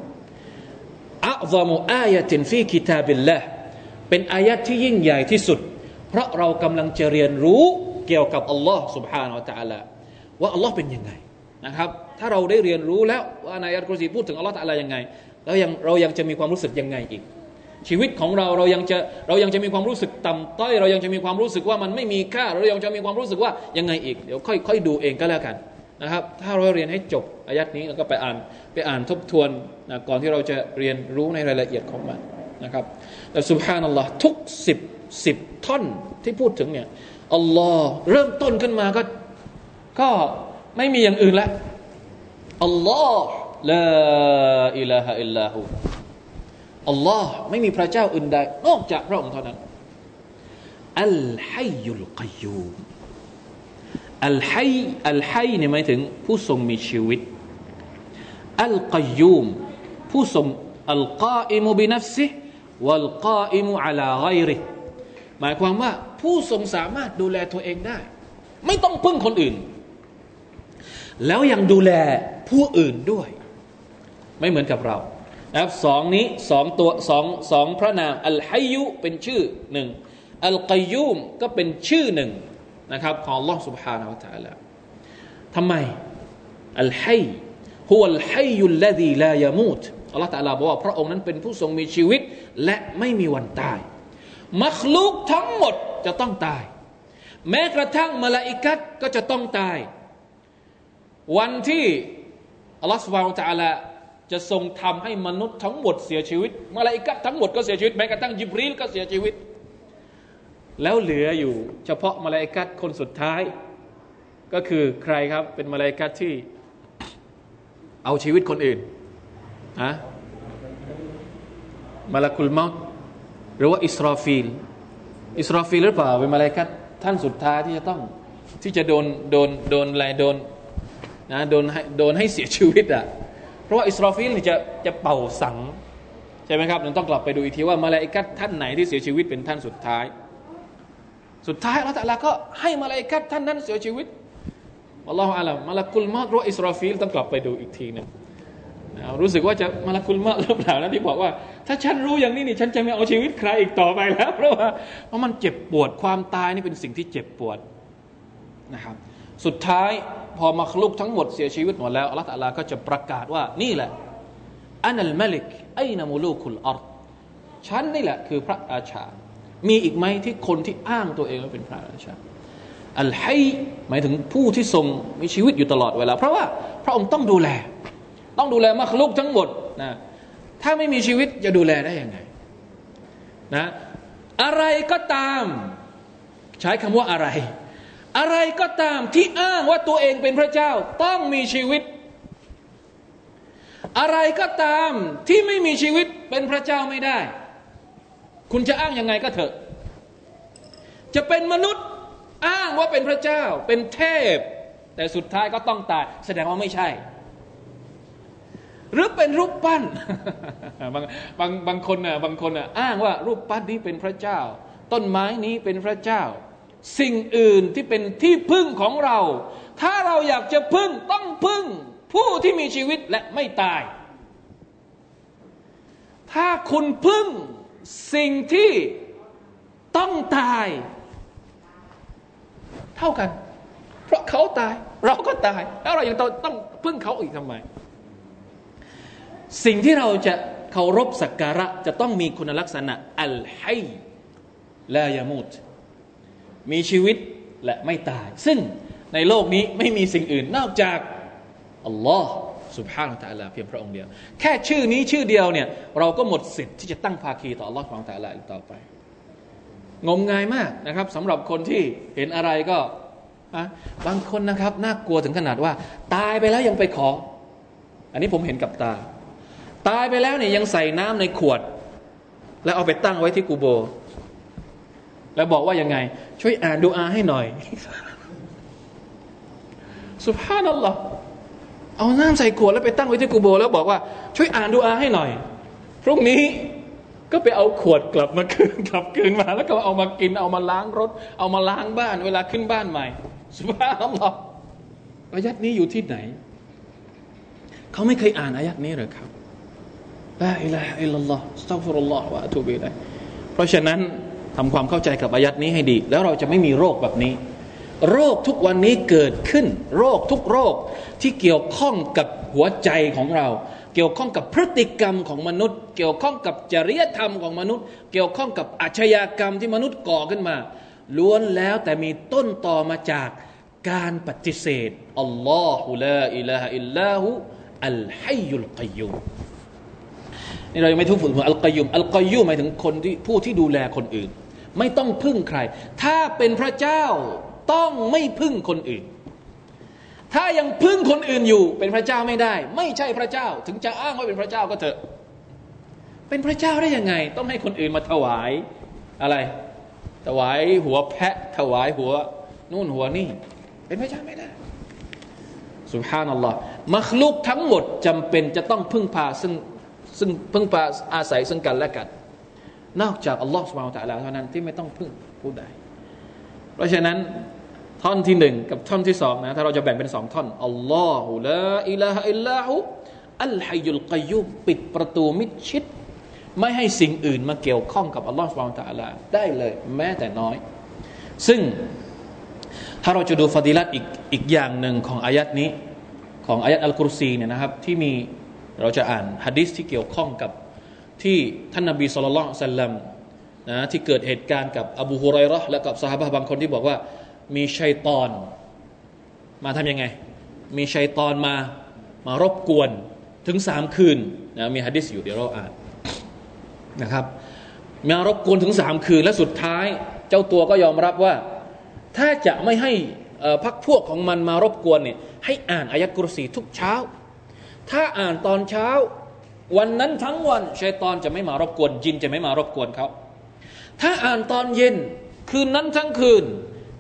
อัลลอมุอายะตินฟีกิตาบิลละเป็นอายะที่ยิ่งใหญ่ที่สุด เพราะเรากำลังจะเรียนรู้เกี่ยวกับอัลลอฮ์ سبحانه และ تعالى ว่าอัลลอฮ์เป็นยังไงนะครับ ถ้าเราได้เรียนรู้แล้วว่าในอายะกุรซีพูดถึงอัลลอฮ์ตะอะไรยังไงแล้วยังเรายังจะมีความรู้สึกยังไงอีก ชีวิตของเราเรายังจะเรายังจะมีความรู้สึกต่ำต้อย เรายังจะมีความรู้สึกว่ามันไม่มีค่า เรายังจะมีความรู้สึกว่ายังไงอีก เดี๋ยวค่อยค่อยดูเองก็แล้วกันนะครับ ถ้าเราเรียนให้จบอายัดนี้แล้วก็ไปอ่านไปอ่านทบทวนนะก่อนที่เราจะเรียนรู้ในรายละเอียดของมันนะครับแต่สุภานัลลอฮ์ทุกสิบสิบท่อนที่พูดถึงเนี่ยอัลลอฮ์เริ่มต้นขึ้นมาก็ก็ไม่มีอย่างอื่นแล้วอัลลอฮ์ลาอิลาฮะอิลลาหู อัลลอฮ์ไม่มีพระเจ้าอื่นใด นอกจากพระองค์เท่านั้นอัลฮัยยุลกยูมอัลฮัยอัลฮัยเนี่ยหมายถึง ผู้ทรงมีชีวิต อัลกยยูมผู้ทรงอัลกาอิมุบินัฟซิวัลกาอิมุอัลาไกริหมายความว่าผู้ทรงสามารถดูแลตัวเองได้ ไม่ต้องพึ่งคนอื่น แล้วยังดูแลผู้อื่นด้วย ไม่เหมือนกับเรา นะครับสองนี้สองตัวสองสองพระนามอัลฮัยยุเป็นชื่อหนึ่งอัลกัยยูมก็เป็นชื่อหนึ่งนะครับของ Allah سبحانه และ تعالى ทำไมอัลฮัยฮุวัลฮัยยุลลดีลายมูตอัลลอฮฺตะลาบอกว่าพระองค์นั้นเป็นผู้ทรงมีชีวิต และไม่มีวันตาย มัคลุกทั้งหมดจะต้องตาย แม้กระทั่งมลาอิกัดก็จะต้องตาย วันที่อัลลอฮฺสุบฮานตะลา จะทรงทำให้มนุษย์ทั้งหมดเสียชีวิตมาลาอิกัดทั้งหมดก็เสียชีวิตแม้กระทั่งยิบรีลก็เสียชีวิต แล้วเหลืออยู่ เฉพาะมาลาอิกัดคนสุดท้าย ก็คือใครครับเป็นมาลาอิกัดที่ เอาชีวิตคนอื่นอะملك الموتหรือว่าอิสราฟีล อิสราฟีลหรือเปล่าเป็นมาลาอิกัดท่านสุดท้ายที่จะต้องที่จะโดนโดนโดนอะไรโดนนะโดนให้โดนให้เสียชีวิตอะ่ะ เพราะว่าอิสราฟิลนี่จะจะเป่าสังข์ใช่ไหมครับเราต้องกลับไปดูอีกทีว่ามาลาอิกัดท่านไหนที่เสียชีวิตเป็นท่านสุดท้าย สุดท้ายอัลลอฮฺก็ให้มาลาอิกัดท่านนั้นเสียชีวิตอัลลอฮฺอาลัมมาลากุลมารุอิสราฟิลต้องกลับไปดูอีกทีนึงรู้สึกว่าจะملك الموت หรือเปล่านะที่บอกว่า ถ้าฉันรู้อย่างนี้นี่ฉันจะไม่เอาชีวิตใครอีกต่อไปแล้ว เพราะว่าเพราะมันเจ็บปวดความตายนี่เป็นสิ่งที่เจ็บปวดนะครับ สุดท้าย พอمخلوقทั้งหมดเสียชีวิตหมดแล้วอัลลอฮฺ تعالىก็จะประกาศว่านี่แหละأنا الملك أين ملوك الأرضฉันนี่แหละคือพระราชา มีอีกไหมที่คนที่อ้างตัวเองว่าเป็นพระราชาอัลไฮหมายถึงผู้ที่ทรงมีชีวิตอยู่ตลอดเวลา เพราะว่าพระองค์ต้องดูแล ต้องดูแลมัคลุกทั้งหมดนะถ้าไม่มีชีวิตจะดูแลได้ยังไงนะอะไรก็ตาม ใช้คำว่าอะไร อะไรก็ตามที่อ้างว่าตัวเองเป็นพระเจ้า ต้องมีชีวิต อะไรก็ตามที่ไม่มีชีวิตเป็นพระเจ้าไม่ได้ คุณจะอ้างยังไงก็เถอะ จะเป็นมนุษย์อ้างว่าเป็นพระเจ้า เป็นเทพ แต่สุดท้ายก็ต้องตาย แสดงว่าไม่ใช่ หรือเป็นรูปปั้นบางบางบางคนน่ะบางคนน่ะอ้างว่ารูปปั้นนี้เป็นพระเจ้า ต้นไม้นี้เป็นพระเจ้า สิ่งอื่นที่เป็นที่พึ่งของเรา ถ้าเราอยากจะพึ่งต้องพึ่ง ผู้ที่มีชีวิตและไม่ตาย ถ้าคุณพึ่งสิ่งที่ต้องตาย เท่ากัน เพราะเขาตาย เราก็ตาย แล้วเรายังต้องพึ่งเขาอีกทำไม สิ่งที่เราจะเคารพสักการะจะต้องมีคุณลักษณะอัลไฮลายามุต มีชีวิตและไม่ตาย ซึ่งในโลกนี้ไม่มีสิ่งอื่นนอกจากอัลลอฮ์สุบฮานาตะลาเพียงพระองค์เดียว แค่ชื่อนี้ชื่อเดียวเนี่ยเราก็หมดสิทธิ์ที่จะตั้งภาคีต่ออัลลอฮ์ของตะลาอีกต่อไป งมงายมากนะครับสำหรับคนที่เห็นอะไรก็บางคนนะครับน่ากลัวถึงขนาดว่า ตายไปแล้วยังไปขอ อันนี้ผมเห็นกับตา ตายไปแล้วเนี่ยยังใส่น้ำในขวด แล้วเอาไปตั้งไว้ที่กูโบ แล้วบอกว่ายังไง ช่วยอ่านดูอาให้หน่อย สุภาพนั่นหรอเอาน้ำใส่ขวดแล้วไปตั้งไว้ที่กูโบ แล้วบอกว่า ช่วยอ่านดูอาให้หน่อย พรุ่งนี้ก็ไปเอาขวดกลับมาคืนกลับคืนมา แล้วก็เอามากินเอามาล้างรถ เอามาล้างบ้าน เวลาขึ้นบ้านใหม่ สุภาพนั่นหรออายัดนี้อยู่ที่ไหน เขาไม่เคยอ่านอายัดนี้หรือครับلا إله إلا الله أستغفر الله وأتوب إليهเพราะฉะนั้น ทำความเข้าใจกับอายัดนี้ให้ดี แล้วเราจะไม่มีโรคแบบนี้ โรคทุกวันนี้เกิดขึ้น โรคทุกโรคที่เกี่ยวข้องกับหัวใจของเรา เกี่ยวข้องกับพฤติกรรมของมนุษย์ เกี่ยวข้องกับจริยธรรมของมนุษย์ เกี่ยวข้องกับอาชญากรรมที่มนุษย์ก่อขึ้นมา ล้วนแล้วแต่มีต้นตอมาจากการปฏิเสธอัลลอฮุลาอิลาฮอิลลาหูอัลฮัยยุลกัยยุมนี่เรายังไม่ทุกฝึกหัวอัลกัยยุมอัลกัยยุมหมายถึงคนที่ผู้ที่ดูแลคนอื่น ไม่ต้องพึ่งใคร ถ้าเป็นพระเจ้าต้องไม่พึ่งคนอื่น ถ้ายังพึ่งคนอื่นอยู่ เป็นพระเจ้าไม่ได้ ไม่ใช่พระเจ้า ถึงจะอ้างว่าเป็นพระเจ้าก็เถอะ เป็นพระเจ้าได้ยังไง ต้องให้คนอื่นมาถวายอะไร ถวายหัวแพะ ถวายหัวนู่นหัวนี่ เป็นพระเจ้าไม่ได้สุภานัลลอฮ์มัคลุกทั้งหมดจำเป็นจะต้องพึ่งพาซึ่งซึ่งพึ่งพาอาศัยซึ่งกันและกัน นอกจากอัลลอฮ์สุบฮานตะลาเท่านั้นที่ไม่ต้องพึ่งผู้ใด เพราะฉะนั้นท่อนที่หนึ่งกับท่อนที่สองนะถ้าเราจะแบ่งเป็นสองท่อนอัลลอฮุลาอิลาฮะอิลลาหูอัลฮัยุลกัยุมปิดประตูมิดชิด ไม่ให้สิ่งอื่นมาเกี่ยวข้องกับอัลลอฮ์สุบฮานตะลาได้เลยแม้แต่น้อย ซึ่งถ้าเราจะดูฟาดิลัตอีกอีกอย่างหนึ่งของอายัดนี้ ของอายัดอัลกุรซีเนี่ยนะครับที่มีเราจะอ่านฮะดิษที่เกี่ยวข้องกับ ที่ท่านนบีสุลต่านสัลลัมนะที่เกิดเหตุการณ์กับอบูฮุไรรอและกับสหายบางคนที่บอกว่า มีชัยตอน มาทำยังไง มีชัยตอนมามารบกวนถึงสามคืนนะมีฮะดิษอยู่เดี๋ยวเราอ่านนะครับมารบกวนถึงสามคืนและสุดท้าย เจ้าตัวก็ยอมรับว่า ถ้าจะไม่ให้พักพวกของมันมารบกวนเนี่ยให้อ่านอายะกุรสีทุกเช้า ถ้าอ่านตอนเช้า วันนั้นทั้งวันชัยตอนจะไม่มารบกวน จินจะไม่มารบกวนเขาถ้าอ่านตอนเย็นคืนนั้นทั้งคืน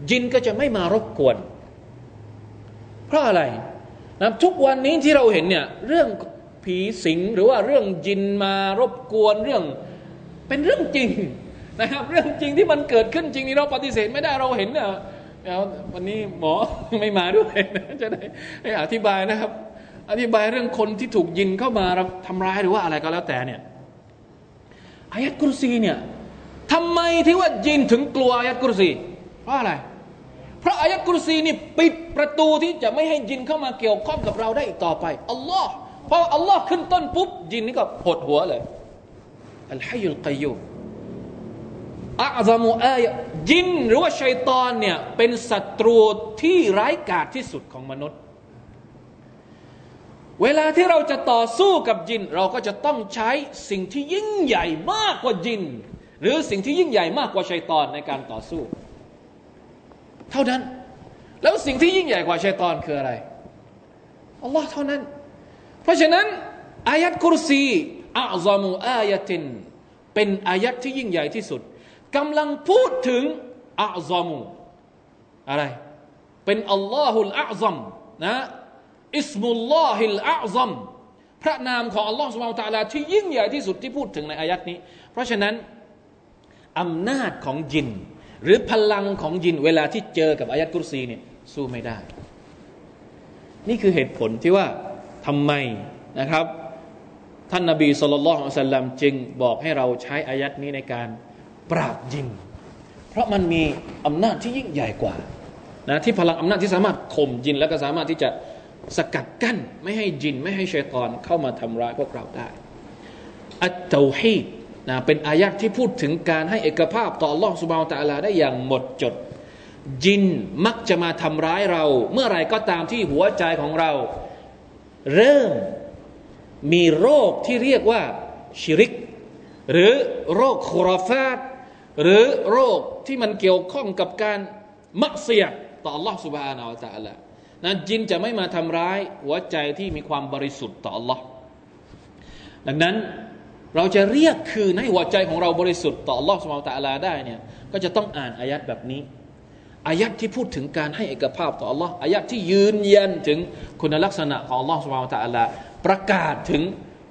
จินก็จะไม่มารบกวน เพราะอะไรนะทุกวันนี้ที่เราเห็นเนี่ยเรื่องผีสิงหรือว่าเรื่องจินมารบกวนเรื่องเป็นเรื่องจริงนะครับ เรื่องจริงที่มันเกิดขึ้นจริงนี่เราปฏิเสธไม่ได้เราเห็นเนี่ยวันนี้หมอไม่มาด้วยจะได้ให้อธิบายนะครับ อธิบายเรื่องคนที่ถูกยินเข้ามาทำร้ายหรือว่าอะไรก็แล้วแต่เนี่ยอายัดกุรซีเนี่ยทำไมที่ว่ายินถึงกลัวอายัดกุรซีเพราะอะไร เพราะอายัดกุรซีนี่ปิดประตูที่จะไม่ให้ยินเข้ามาเกี่ยวข้องกับเราได้อีกต่อไปอัลลอฮ์พออัลลอฮ์ขึ้นต้นปุ๊บยินนี่ก็หดหัวเลยอัลฮัยุลกัยยูอัลซามูอายินหรือว่าชัยตอนเนี่ยเป็นศัตรูที่ร้ายกาจที่สุดของมนุษย์ เวลาที่เราจะต่อสู้กับจิน เราก็จะต้องใช้สิ่งที่ยิ่งใหญ่มากกว่าจิน หรือสิ่งที่ยิ่งใหญ่มากกว่าชัยตอนในการต่อสู้ เท่านั้น แล้วสิ่งที่ยิ่งใหญ่กว่าชัยตอนคืออะไรอัลลอฮ์เท่านั้น เพราะฉะนั้นอายัดคุรซีอัลซามูอายะตินเป็นอายัดที่ยิ่งใหญ่ที่สุดกำลังพูดถึงอัลซามูอะไร เป็นอัลลอฮุลอัลซัมนะ อิสมุลลอฮิลอัลซัมพระนามของอัลลอฮ์สุบานตะลาที่ยิ่งใหญ่ที่สุดที่พูดถึงในอายัดนี้ เพราะฉะนั้นอำนาจของยิน หรือพลังของยินเวลาที่เจอกับอายัดกุรซีเนี่ยสู้ไม่ได้ นี่คือเหตุผลที่ว่าทำไมนะครับ ท่านนาบีสุลต่านสัลลัมจึงบอกให้เราใช้อายัดนี้ในการปราบยิน เพราะมันมีอำนาจที่ยิ่งใหญ่กว่านะที่พลังอำนาจที่สามารถข่มยิน แล้วก็สามารถที่จะ สกัดกั้นไม่ให้จินไม่ให้ชัยตอนเข้ามาทำร้ายพวกเราได้ อัตโตฮีดนะเป็นอายะที่พูดถึงการให้เอกภาพต่อล่องสุบาวตะลาได้อย่างหมดจด จินมักจะมาทำร้ายเรา เมื่อไรก็ตามที่หัวใจของเรา เริ่มมีโรคที่เรียกว่าชิริก หรือโรคโครฟาตหรือโรคที่มันเกี่ยวข้องกับการมักเสียต่อล่องสุบาวตะลา นะจินจะไม่มาทำร้ายหัวใจที่มีความบริสุทธิ์ต่อ Allah ดังนั้นเราจะเรียกคืนให้หัวใจของเราบริสุทธิ์ต่อ Allah สมานตะลาได้เนี่ยก็จะต้องอ่านอายัดแบบนี้อายัดที่พูดถึงการให้เอกภาพต่อ Allah อายัดที่ยืนยันถึงคุณลักษณะของ Allah สมานตะลาประกาศถึง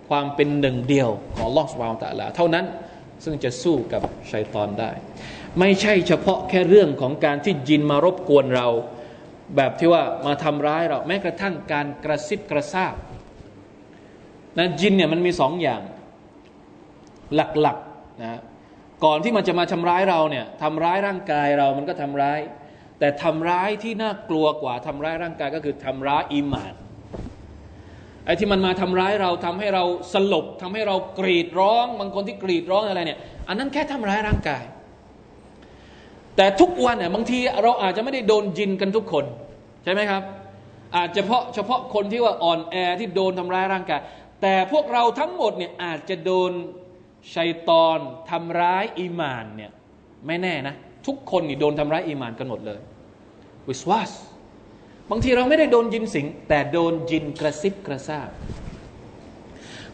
ความเป็นหนึ่งเดียวของ Allah สมานตะลาเท่านั้นซึ่งจะสู้กับชัยตอนได้ ไม่ใช่เฉพาะแค่เรื่องของการที่จินมารบกวนเรา แบบที่ว่ามาทำร้ายเราแม้กระทั่งการกระซิบกระซาบนะจินเนี่ยมันมีสองอย่างหลักๆนะก่อนที่มันจะมาทำร้ายเราเนี่ยทำร้ายร่างกายเรามันก็ทำร้าย แต่ทำร้ายที่น่ากลัวกว่าทำร้ายร่างกายก็คือทำร้ายอิมานไอ้ที่มันมาทำร้ายเราทำให้เราสลบทำให้เรากรีดร้อง บางคนที่กรีดร้องอะไรเนี่ย อันนั้นแค่ทำร้ายร่างกาย แต่ทุกวันเนี่ยบางทีเราอาจจะไม่ได้โดนจินกันทุกคน ใช่ไหมครับ อาจจะเฉพาะเฉพาะคนที่ว่าอ่อนแอที่โดนทำร้ายร่างกาย แต่พวกเราทั้งหมดเนี่ยอาจจะโดนชัยตอนทำร้ายอีมานเนี่ยไม่แน่นะ ทุกคนนี่โดนทำร้ายอีมานกันหมดเลยวิสวาสบางทีเราไม่ได้โดนยินสิง แต่โดนจินกระซิบกระซาบ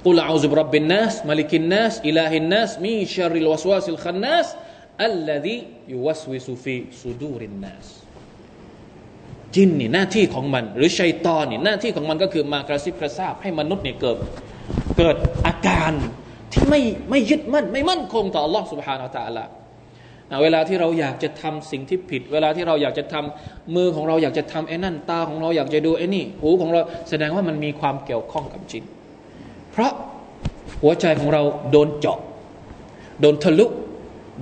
กุลอาอุบรับบินนัสมาลิกินนัสอิลาฮินนัสมีชาริลวสวาสิลขันนัส อัลลดียูวสวิสุฟีสุดูรินนัสจินนี่หน้าที่ของมัน หรือชัยตอนนี่หน้าที่ของมันก็คือมากระซิบกระซาบให้มนุษย์เนี่ยเกิดเกิดอาการที่ไม่ไม่ยึดมั่นไม่มั่นคงต่อ Allah سبحانه และ تعالى เวลาที่เราอยากจะทำสิ่งที่ผิด เวลาที่เราอยากจะทำมือของเราอยากจะทำไอ้นั่นตาของเราอยากจะดูไอ้นี่หูของเราแสดงว่ามันมีความเกี่ยวข้องกับจิตเพราะหัวใจของเราโดนเจาะ โดนทะลุ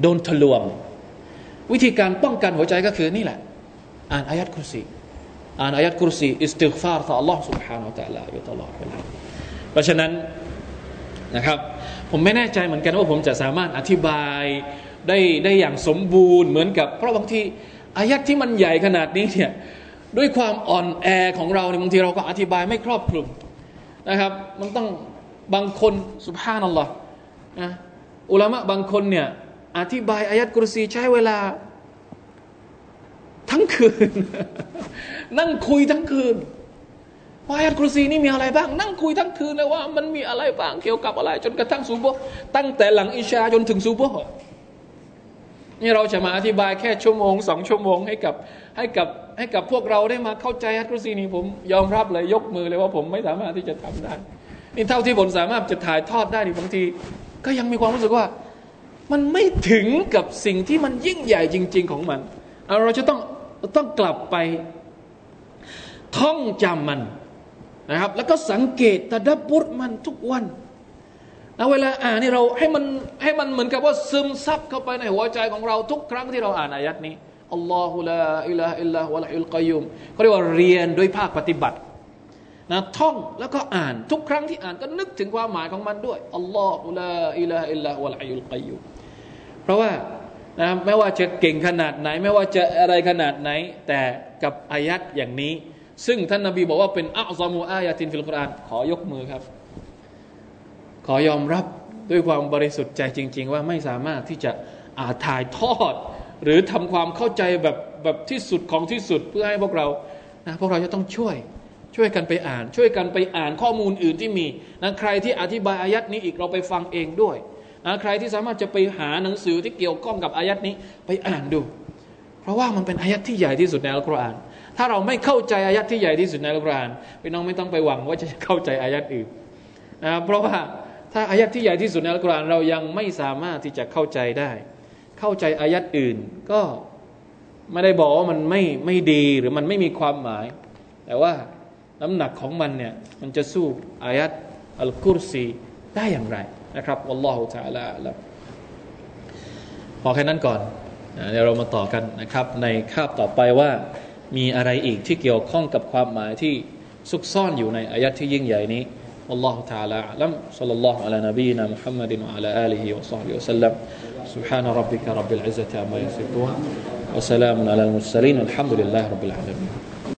โดนทะลวง วิธีการป้องกันหัวใจก็คือนี่แหละ อ่านอายัดคุรซีอ่านอายัดคุรซีอิสติฆฟารต่อ Allah سبحانه และ تعالى อยู่ตลอดเวลาเพราะฉะนั้นนะครับผมไม่แน่ใจเหมือนกันว่าผมจะสามารถอธิบายได้ได้อย่างสมบูรณ์เหมือนกับ เพราะบางทีอายัดที่มันใหญ่ขนาดนี้เนี่ยด้วยความอ่อนแอของเราเนี่ยบางทีเราก็อธิบายไม่ครอบคลุมนะครับ มันต้องบางคนสุภาพนัลลอฮ์นะอุลามะบางคนเนี่ย อธิบายอายัดกุรซีใช้เวลา ทั้งคืน นั่งคุยทั้งคืนวายัดกุรซีนี่มีอะไรบ้าง นั่งคุยทั้งคืนเลยว่า มันมีอะไรบ้างเกี่ยวกับอะไร จนกระทั่งซูโบตั้งแต่หลังอิชาจนถึงซูโบนี่เราจะมาอธิบายแค่ชั่วโมงสองชั่วโมงให้กับให้กับให้กับพวกเราได้มาเข้าใจอัตกุรซีนี่ผมยอมรับเลยยกมือเลยว่าผมไม่สามารถที่จะทำได้ นี่เท่าที่ผมสามารถจะถ่ายทอดได้นี่บางที ก็ยังมีความรู้สึกว่า มันไม่ถึงกับสิ่งที่มันยิ่งใหญ่จริง ๆของมันเราจะต้องต้องกลับไป ท่องจำมันนะครับ แล้วก็สังเกตตะดับบุรมันทุกวันนะเวลาอ่านนี่เราให้มันให้มันเหมือนกับว่าซึมซับเข้าไปในหัวใจของเราทุกครั้งที่เราอ่านอายัดนี้الله لا إله إلا هو الحي القيوم เขาเรียกว่าเรียนโดยภาคปฏิบัตินะท่องแล้วก็อ่านทุกครั้งที่อ่านก็นึกถึงความหมายของมันด้วยالله لا إله إلا هو الحي القيوم เพราะว่านะไม่ว่าจะเก่งขนาดไหน ไม่ว่าจะอะไรขนาดไหน แต่กับอายัดอย่างนี้ ซึ่งท่านนาบีบอกว่าเป็นأعظم آية في القرآنขอยกมือครับ ขอยอมรับด้วยความบริสุทธิ์ใจจริง ๆ ว่าไม่สามารถที่จะอาถ่ายทอด หรือทำความเข้าใจแบบแบบที่สุดของที่สุดเพื่อให้พวกเรานะพวกเราจะต้องช่วยช่วยกันไปอ่าน ช่วยกันไปอ่านข้อมูลอื่นที่มีนะใครที่อธิบายอายัดนี้อีกเราไปฟังเองด้วย ใครที่สามารถจะไปหาหนังสือที่เกี่ยวข้องกับอายัดนี้ไปอ่านดู เพราะว่ามันเป็นอายัดที่ใหญ่ที่สุดในอัลกุรอาน ถ้าเราไม่เข้าใจอายัดที่ใหญ่ที่สุดในอัลกุรอานพี่น้องไม่ต้องไปหวังว่าจะเข้าใจอายัดอื่นนะเพราะว่าถ้าอายัดที่ใหญ่ที่สุดในอัลกุรอานเรายังไม่สามารถที่จะเข้าใจได้ เข้าใจอายัดอื่นก็ไม่ได้บอกว่ามันไม่ไม่ดีหรือมันไม่มีความหมาย แต่ว่าน้ำหนักของมันเนี่ยมันจะสู้อายัดอัลกุรซีได้อย่างไร นะครับอัลลอฮฺ تعالى แล้วพอแค่นั้นก่อนเดี๋ยวเรามาต่อกันนะครับ ในคาบต่อไปว่ามีอะไรอีกที่เกี่ยวข้องกับความหมายที่ซุกซ่อนอยู่ในอายัดที่ยิ่งใหญ่นี้ والله تعالى أعلم صلى الله على نبينا محمد وعلى آله وصحبه وسلم سبحان ربك رب العزة عما يصفون وسلام على المرسلين والحمد لله رب العالمين